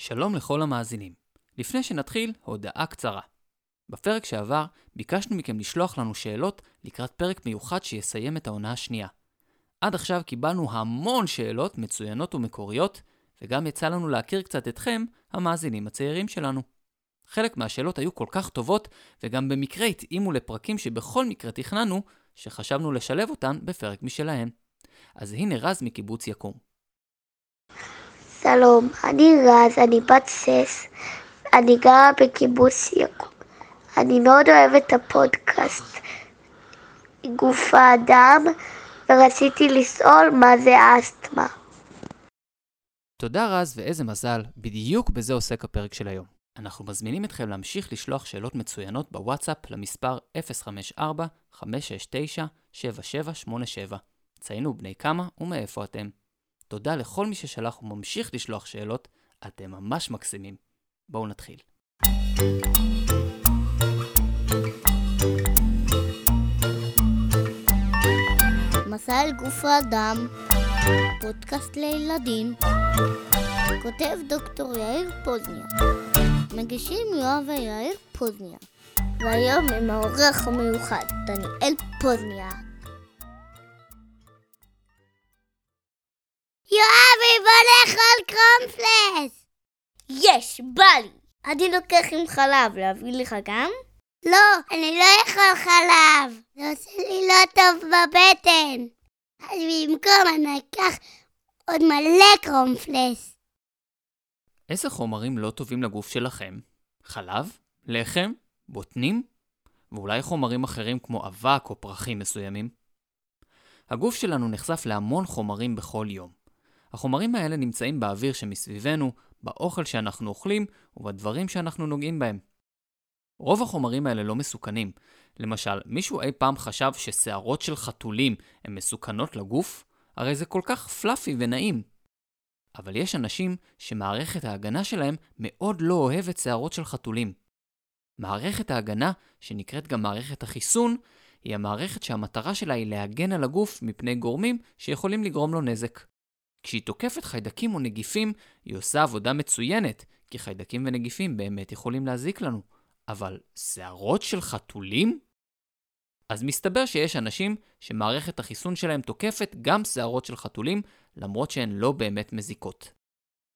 שלום לכל המאזינים. לפני שנתחיל, הודעה קצרה. בפרק שעבר ביקשנו מכם לשלוח לנו שאלות לקראת פרק מיוחד שיסיים את העונה השנייה. עד עכשיו קיבלנו המון שאלות מצוינות ומקוריות, וגם יצא לנו להכיר קצת אתכם, המאזינים הצעירים שלנו. חלק מהשאלות היו כל כך טובות, וגם במקרה התאימו לפרקים שבכל מקרה תכננו, שחשבנו לשלב אותן בפרק משלהן. אז הנה רז מקיבוץ יקום. שלום, אני רז, אני בת שש, אני גרה בקיבוץ יקום. אני מאוד אוהבת את הפודקאסט גוף האדם, ורציתי לשאול מה זה אסתמה. תודה רז ואיזה מזל, בדיוק בזה עוסק הפרק של היום. אנחנו מזמינים אתכם להמשיך לשלוח שאלות מצוינות בוואטסאפ למספר 054-569-7787. ציינו בני כמה ומאיפה אתם. תודה לכל מי ששלח וממשיך לשלוח שאלות, אתם ממש מקסימים. בואו נתחיל. מסע אל גוף האדם, פודקאסט לילדים, כותב דוקטור יאיר פוזניה, מגישים יואב ויאיר פוזניה, והיום עם האורח המיוחד, דניאל פוזניה. לאכול קרומפלס! יש, בא לי! אני לוקח עם חלב, להביא לך גם? לא, אני לא יכול חלב. זה עושה לי לא טוב בבטן. אז במקום אני אקח עוד מלא קרומפלס. איזה חומרים לא טובים לגוף שלכם? חלב? לחם? בוטנים? ואולי חומרים אחרים כמו אבק או פרחים מסוימים? הגוף שלנו נחשף להמון חומרים בכל יום. החומרים האלה נמצאים באוויר שמסביבנו, באוכל שאנחנו אוכלים ובדברים שאנחנו נוגעים בהם. רוב החומרים האלה לא מסוכנים. למשל, מישהו אי פעם חשב ששערות של חתולים הן מסוכנות לגוף? הרי זה כל כך פלאפי ונעים. אבל יש אנשים שמערכת ההגנה שלהם מאוד לא אוהבת שערות של חתולים. מערכת ההגנה, שנקראת גם מערכת החיסון, היא המערכת שהמטרה שלה היא להגן על הגוף מפני גורמים שיכולים לגרום לו נזק. כשהיא תוקפת חיידקים או נגיפים, היא עושה עבודה מצוינת, כי חיידקים ונגיפים באמת יכולים להזיק לנו. אבל שערות של חתולים? אז מסתבר שיש אנשים שמערכת החיסון שלהם תוקפת גם שערות של חתולים, למרות שהן לא באמת מזיקות.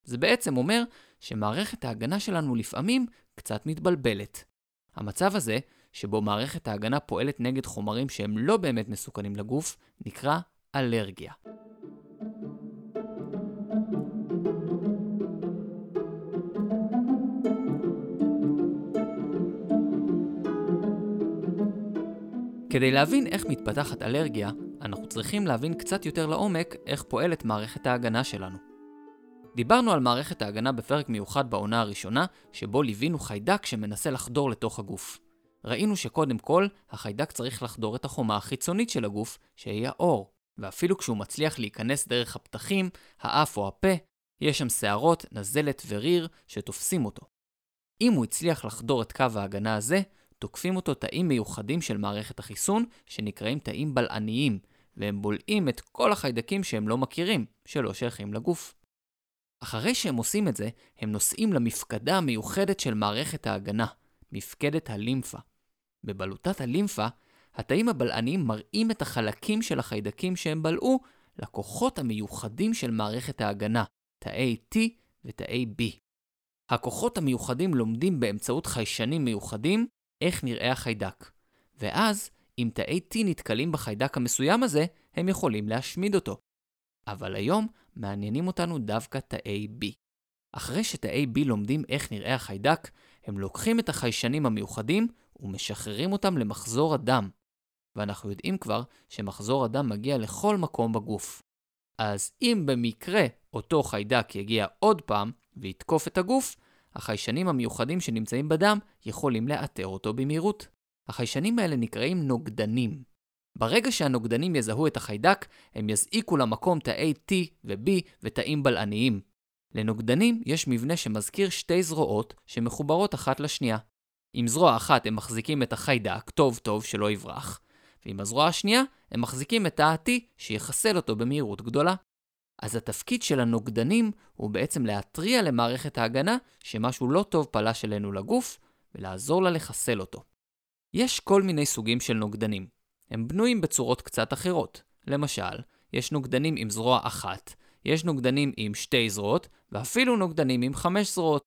זה בעצם אומר שמערכת ההגנה שלנו לפעמים קצת מתבלבלת. המצב הזה, שבו מערכת ההגנה פועלת נגד חומרים שהם לא באמת מסוכנים לגוף, נקרא אלרגיה. כדי להבין איך מתפתחת אלרגיה, אנחנו צריכים להבין קצת יותר לעומק איך פועלת מערכת ההגנה שלנו. דיברנו על מערכת ההגנה בפרק מיוחד בעונה הראשונה, שבו ליווינו חיידק שמנסה לחדור לתוך הגוף. ראינו שקודם כל, החיידק צריך לחדור את החומה החיצונית של הגוף, שהיא האור, ואפילו כשהוא מצליח להיכנס דרך הפתחים, האף או הפה, יש שם שערות, נזלת וריר שתופסים אותו. אם הוא הצליח לחדור את קו ההגנה הזה, תוקפים אותו תאים מיוחדים של מערכת החיסון, שנקראים תאים בלעניים, והם בולעים את כל החיידקים שהם לא מכירים, שלא שייכים לגוף. אחרי שהם עושים את זה, הם נוסעים למפקדה המיוחדת של מערכת ההגנה, מפקדת הלימפה. בבלוטת הלימפה, התאים הבלעניים מראים את החלקים של החיידקים שהם בלעו לכוחות המיוחדים של מערכת ההגנה, תאי T ותאי B. הכוחות המיוחדים לומדים באמצעות חיישנים מיוחדים איך נראה החיידק. ואז, אם תאי T נתקלים בחיידק המסוים הזה, הם יכולים להשמיד אותו. אבל היום מעניינים אותנו דווקא תאי B. אחרי שתאי B לומדים איך נראה החיידק, הם לוקחים את החיישנים המיוחדים ומשחררים אותם למחזור הדם. ואנחנו יודעים כבר שמחזור הדם מגיע לכל מקום בגוף. אז אם במקרה אותו חיידק יגיע עוד פעם ויתקוף את הגוף, החיישנים המיוחדים שנמצאים בדם יכולים לאתר אותו במהירות. החיישנים האלה נקראים נוגדנים. ברגע שהנוגדנים יזהו את החיידק, הם יזעיקו למקום תאי T ו-B ותאים בלעניים. לנוגדנים יש מבנה שמזכיר שתי זרועות שמחוברות אחת לשנייה. עם זרוע אחת הם מחזיקים את החיידק טוב טוב שלא יברח, ועם הזרוע השנייה הם מחזיקים את תא T שיחסל אותו במהירות גדולה. אז התפקיד של הנוגדנים הוא בעצם להתריע למערכת ההגנה שמשהו לא טוב פלש אלינו לגוף, ולעזור לה לחסל אותו. יש כל מיני סוגים של נוגדנים. הם בנויים בצורות קצת אחרות. למשל, יש נוגדנים עם זרוע אחת, יש נוגדנים עם שתי זרועות, ואפילו נוגדנים עם חמש זרועות.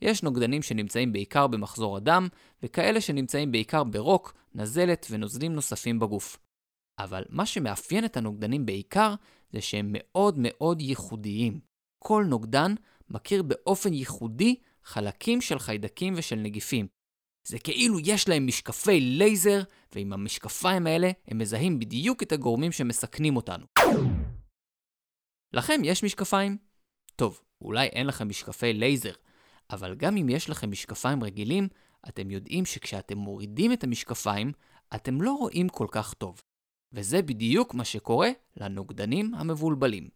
יש נוגדנים שנמצאים בעיקר במחזור הדם, וכאלה שנמצאים בעיקר ברוק, נזלת ונוזלים נוספים בגוף. אבל מה שמאפיין את הנוגדנים בעיקר, זה שהם מאוד מאוד ייחודיים. כל נוגדן מכיר באופן ייחודי חלקים של חיידקים ושל נגיפים. זה כאילו יש להם משקפי לייזר, ועם המשקפיים האלה הם מזהים בדיוק את הגורמים שמסכנים אותנו. לכם יש משקפיים? טוב, אולי אין לכם משקפי לייזר, אבל גם אם יש לכם משקפיים רגילים, אתם יודעים שכשאתם מורידים את המשקפיים, אתם לא רואים כל כך טוב. וזה בדיוק מה שקורה לנוגדנים המבולבלים.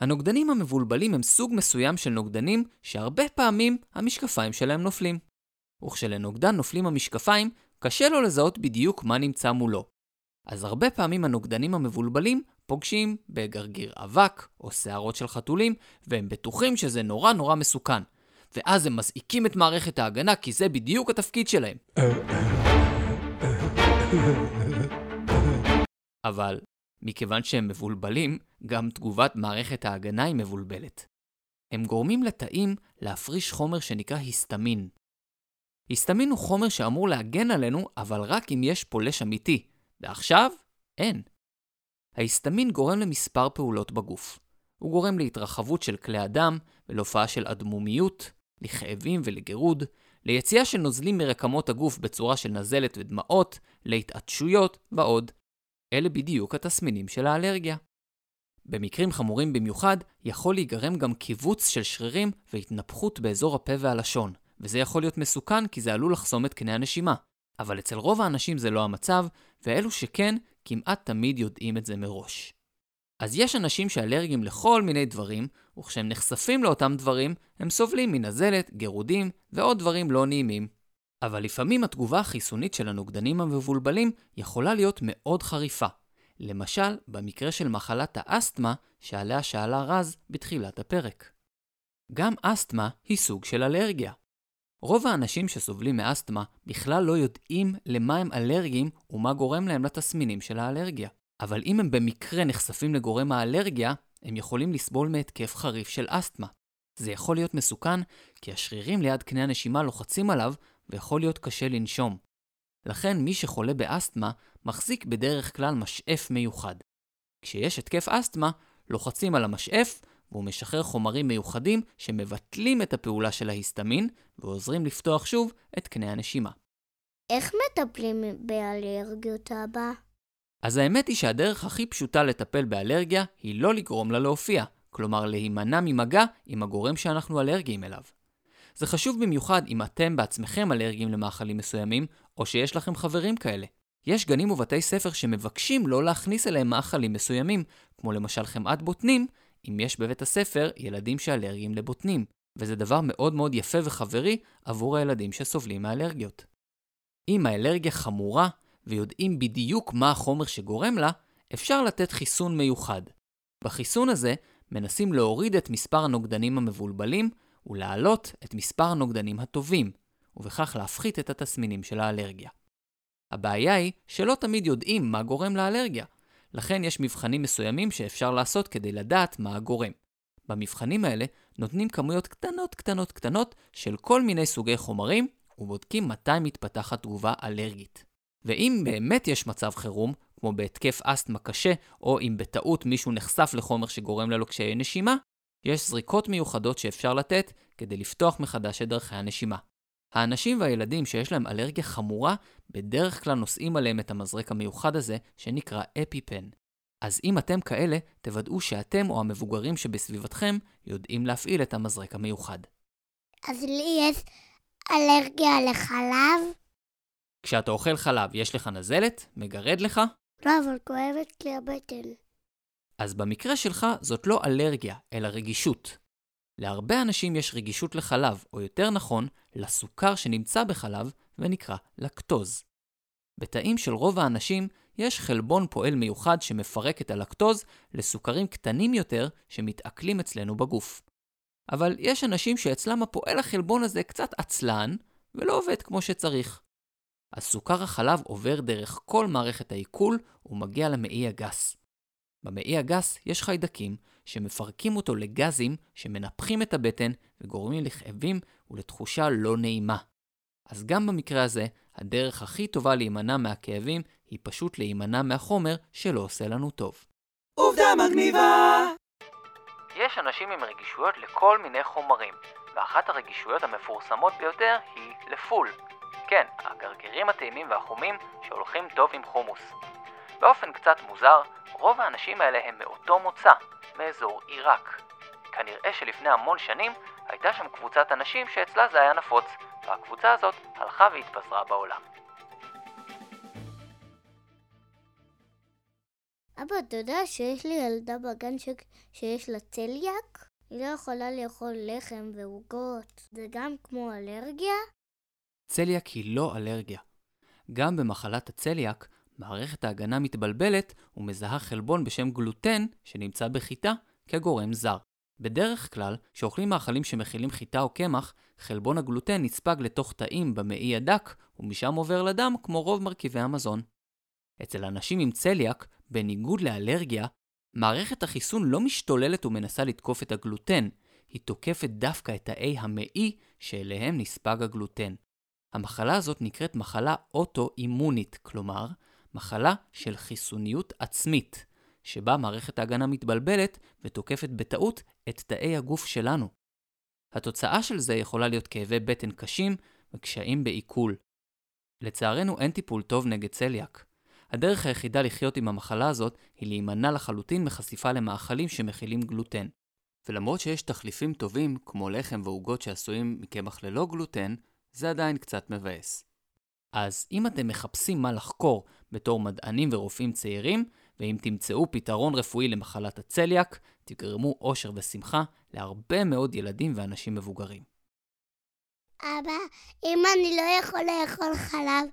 הנוגדנים המבולבלים הם סוג מסוים של נוגדנים שהרבה פעמים המשקפיים שלהם נופלים. וכשלנוגדן נופלים המשקפיים, קשה לו לזהות בדיוק מה נמצא מולו. אז הרבה פעמים הנוגדנים המבולבלים פוגשים בגרגיר אבק או שערות של חתולים, והם בטוחים שזה נורא נורא מסוכן. ואז הם מזעיקים את מערכת ההגנה כי זה בדיוק התפקיד שלהם. אבל מכיוון שהם מבולבלים, גם תגובת מערכת ההגנה היא מבולבלת. הם גורמים לתאים להפריש חומר שנקרא היסטמין. היסטמין הוא חומר שאמור להגן עלינו, אבל רק אם יש פולש אמיתי, ועכשיו אין. ההיסטמין גורם למספר פעולות בגוף. הוא גורם להתרחבות של כלי הדם ולהופעה של אדמומיות, לכאבים ולגירוד, ליציאה של נוזלים מרקמות הגוף בצורה של נזלת ודמעות, להתעטשויות ועוד. אלה בדיוק התסמינים של האלרגיה. במקרים חמורים במיוחד, יכול להיגרם גם קיבוץ של שרירים והתנפחות באזור הפה והלשון, וזה יכול להיות מסוכן כי זה עלול לחסום את קנה הנשימה. אבל אצל רוב האנשים זה לא המצב, ואלו שכן, כמעט תמיד יודעים את זה מראש. אז יש אנשים שאלרגיים לכל מיני דברים, וכשהם נחשפים לאותם דברים, הם סובלים מנזלת, גירודים ועוד דברים לא נעימים. אבל לפעמים התגובה החיסונית של הנוגדנים המבולבלים יכולה להיות מאוד חריפה. למשל, במקרה של מחלת האסתמה, שעליה שאלה רז בתחילת הפרק. גם אסתמה היא סוג של אלרגיה. רוב האנשים שסובלים מאסתמה בכלל לא יודעים למה הם אלרגיים ומה גורם להם לתסמינים של האלרגיה. אבל אם הם במקרה נחשפים לגורם האלרגיה, הם יכולים לסבול מהתקף חריף של אסתמה. זה יכול להיות מסוכן, כי השרירים ליד קנה הנשימה לוחצים עליו, ויכול להיות קשה לנשום. לכן מי שחולה באסתמה, מחזיק בדרך כלל משאף מיוחד. כשיש התקף אסתמה, לוחצים על המשאף, והוא משחרר חומרים מיוחדים שמבטלים את הפעולה של ההיסטמין, ועוזרים לפתוח שוב את קנה הנשימה. איך מטפלים באלרגיות אבא? אז האמת היא שהדרך הכי פשוטה לטפל באלרגיה היא לא לגרום לה להופיע, כלומר להימנע ממגע עם הגורם שאנחנו אלרגיים אליו. זה חשוב במיוחד אם אתם בעצמכם אלרגיים למאכלים מסוימים, או שיש לכם חברים כאלה. יש גנים ובתי ספר שמבקשים לא להכניס אליהם מאכלים מסוימים, כמו למשל חמאת בוטנים, אם יש בבית הספר ילדים שאלרגיים לבוטנים, וזה דבר מאוד מאוד יפה וחברי עבור הילדים שסובלים מאלרגיות. אם האלרגיה חמורה, ויודעים בדיוק מה החומר שגורם לה, אפשר לתת חיסון מיוחד. בחיסון הזה מנסים להוריד את מספר הנוגדנים המבולבלים ולהעלות את מספר הנוגדנים הטובים, ובכך להפחית את התסמינים של האלרגיה. הבעיה היא שלא תמיד יודעים מה גורם לאלרגיה, לכן יש מבחנים מסוימים שאפשר לעשות כדי לדעת מה הגורם. במבחנים האלה נותנים כמויות קטנות קטנות קטנות של כל מיני סוגי חומרים, ובודקים מתי מתפתחת תגובה אלרגית. ואם באמת יש מצב חירום, כמו בהתקף אסתמה קשה, או אם בטעות מישהו נחשף לחומר שגורם לו קשיי נשימה, יש זריקות מיוחדות שאפשר לתת כדי לפתוח מחדש את דרכי הנשימה. האנשים והילדים שיש להם אלרגיה חמורה, בדרך כלל נושאים עליהם את המזרק המיוחד הזה, שנקרא אפיפן. אז אם אתם כאלה, תוודאו שאתם או המבוגרים שבסביבתכם יודעים להפעיל את המזרק המיוחד. אז לי יש אלרגיה לחלב? כשאתה אוכל חלב, יש לך נזלת? מגרד לך? לא, אבל כואבת לי הבטן. אז במקרה שלך זאת לא אלרגיה, אלא רגישות. להרבה אנשים יש רגישות לחלב, או יותר נכון, לסוכר שנמצא בחלב ונקרא לקטוז. בתאים של רוב האנשים יש חלבון פועל מיוחד שמפרק את הלקטוז לסוכרים קטנים יותר שמתעכלים אצלנו בגוף. אבל יש אנשים שאצלם הפועל החלבון הזה קצת עצלן ולא עובד כמו שצריך. אז סוכר החלב עובר דרך כל מערכת העיכול ומגיע למעי הגס. במעי הגס יש חיידקים שמפרקים אותו לגזים שמנפחים את הבטן וגורמים לכאבים ולתחושה לא נעימה. אז גם במקרה הזה, הדרך הכי טובה להימנע מהכאבים היא פשוט להימנע מהחומר שלא עושה לנו טוב. עובדה מגניבה! יש אנשים עם רגישויות לכל מיני חומרים, ואחת הרגישויות המפורסמות ביותר היא לפול. כן, הגרגירים הטעימים והחומים שהולכים טוב עם חומוס. באופן קצת מוזר, רוב האנשים האלה הם מאותו מוצא, מאזור עיראק. כנראה שלפני המון שנים הייתה שם קבוצת אנשים שאצלה זה היה נפוץ, והקבוצה הזאת הלכה והתפזרה בעולם. אבא, אתה יודע שיש לי ילדה בגן ש... שיש לה צליאק? היא לא יכולה לאכול לחם ועוגות. זה גם כמו אלרגיה? צליאק היא לא אלרגיה. גם במחלת הצליאק, מערכת ההגנה מתבלבלת ומזהה חלבון בשם גלוטן שנמצא בחיטה כגורם זר. בדרך כלל, כשאוכלים מאכלים שמכילים חיטה או קמח, חלבון הגלוטן נצפג לתוך תאים במעי הדק, ומשם עובר לדם כמו רוב מרכיבי המזון. אצל אנשים עם צליאק, בניגוד לאלרגיה, מערכת החיסון לא משתוללת ומנסה לתקוף את הגלוטן, היא תוקפת דווקא את תאי המעי שאליהם נספג הגלוטן. המחלה הזאת נקראת מחלה אוטו-אימונית, כלומר, מחלה של חיסוניות עצמית, שבה מערכת ההגנה מתבלבלת ותוקפת בטעות את תאי הגוף שלנו. התוצאה של זה יכולה להיות כאבי בטן קשים וקשיים בעיכול. לצערנו אין טיפול טוב נגד צליאק. הדרך היחידה לחיות עם המחלה הזאת היא להימנע לחלוטין מחשיפה למאכלים שמכילים גלוטן. ולמרות שיש תחליפים טובים, כמו לחם ועוגות שעשויים מקמח ללא גלוטן, זה עדיין קצת מבאס. אז אם אתם מחפשים מה לחקור בתור מדענים ורופאים צעירים, ואם תמצאו פתרון רפואי למחלת הצליאק, תגרמו אושר ושמחה להרבה מאוד ילדים ואנשים מבוגרים. אבא, אם אני לא יכול לאכול חלב,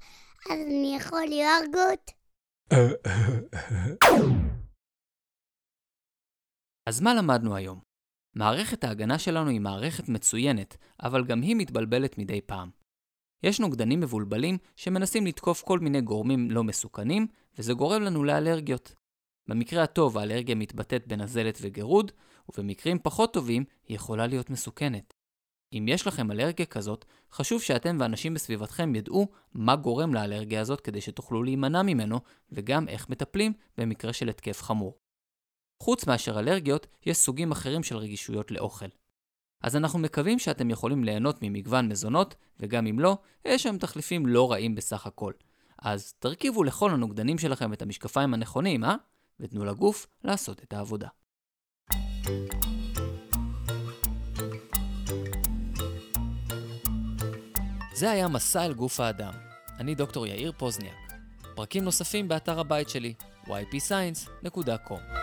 אז אני יכול יורגות? אז מה למדנו היום? מערכת ההגנה שלנו היא מערכת מצוינת, אבל גם היא מתבלבלת מדי פעם. יש נוגדנים מבולבלים שמנסים לתקוף כל מיני גורמים לא מסוכנים, וזה גורם לנו לאלרגיות. במקרה הטוב האלרגיה מתבטאת בנזלת וגירוד, ובמקרים פחות טובים היא יכולה להיות מסוכנת. אם יש לכם אלרגיה כזאת, חשוב שאתם ואנשים בסביבתכם ידעו מה גורם לאלרגיה הזאת כדי שתוכלו להימנע ממנו, וגם איך מטפלים במקרה של התקף חמור. חוץ מאשר אלרגיות, יש סוגים אחרים של רגישויות לאוכל. אז אנחנו מקווים שאתם יכולים ליהנות ממגוון מזונות, וגם אם לא, יש שם תחליפים לא רעים בסך הכל. אז תרכיבו לכל הנוגדנים שלכם את המשקפיים הנכונים, אה? ותנו לגוף לעשות את העבודה. זה היה מסע אל גוף האדם. אני דוקטור יאיר פוזניאק. פרקים נוספים באתר הבית שלי, ypscience.com.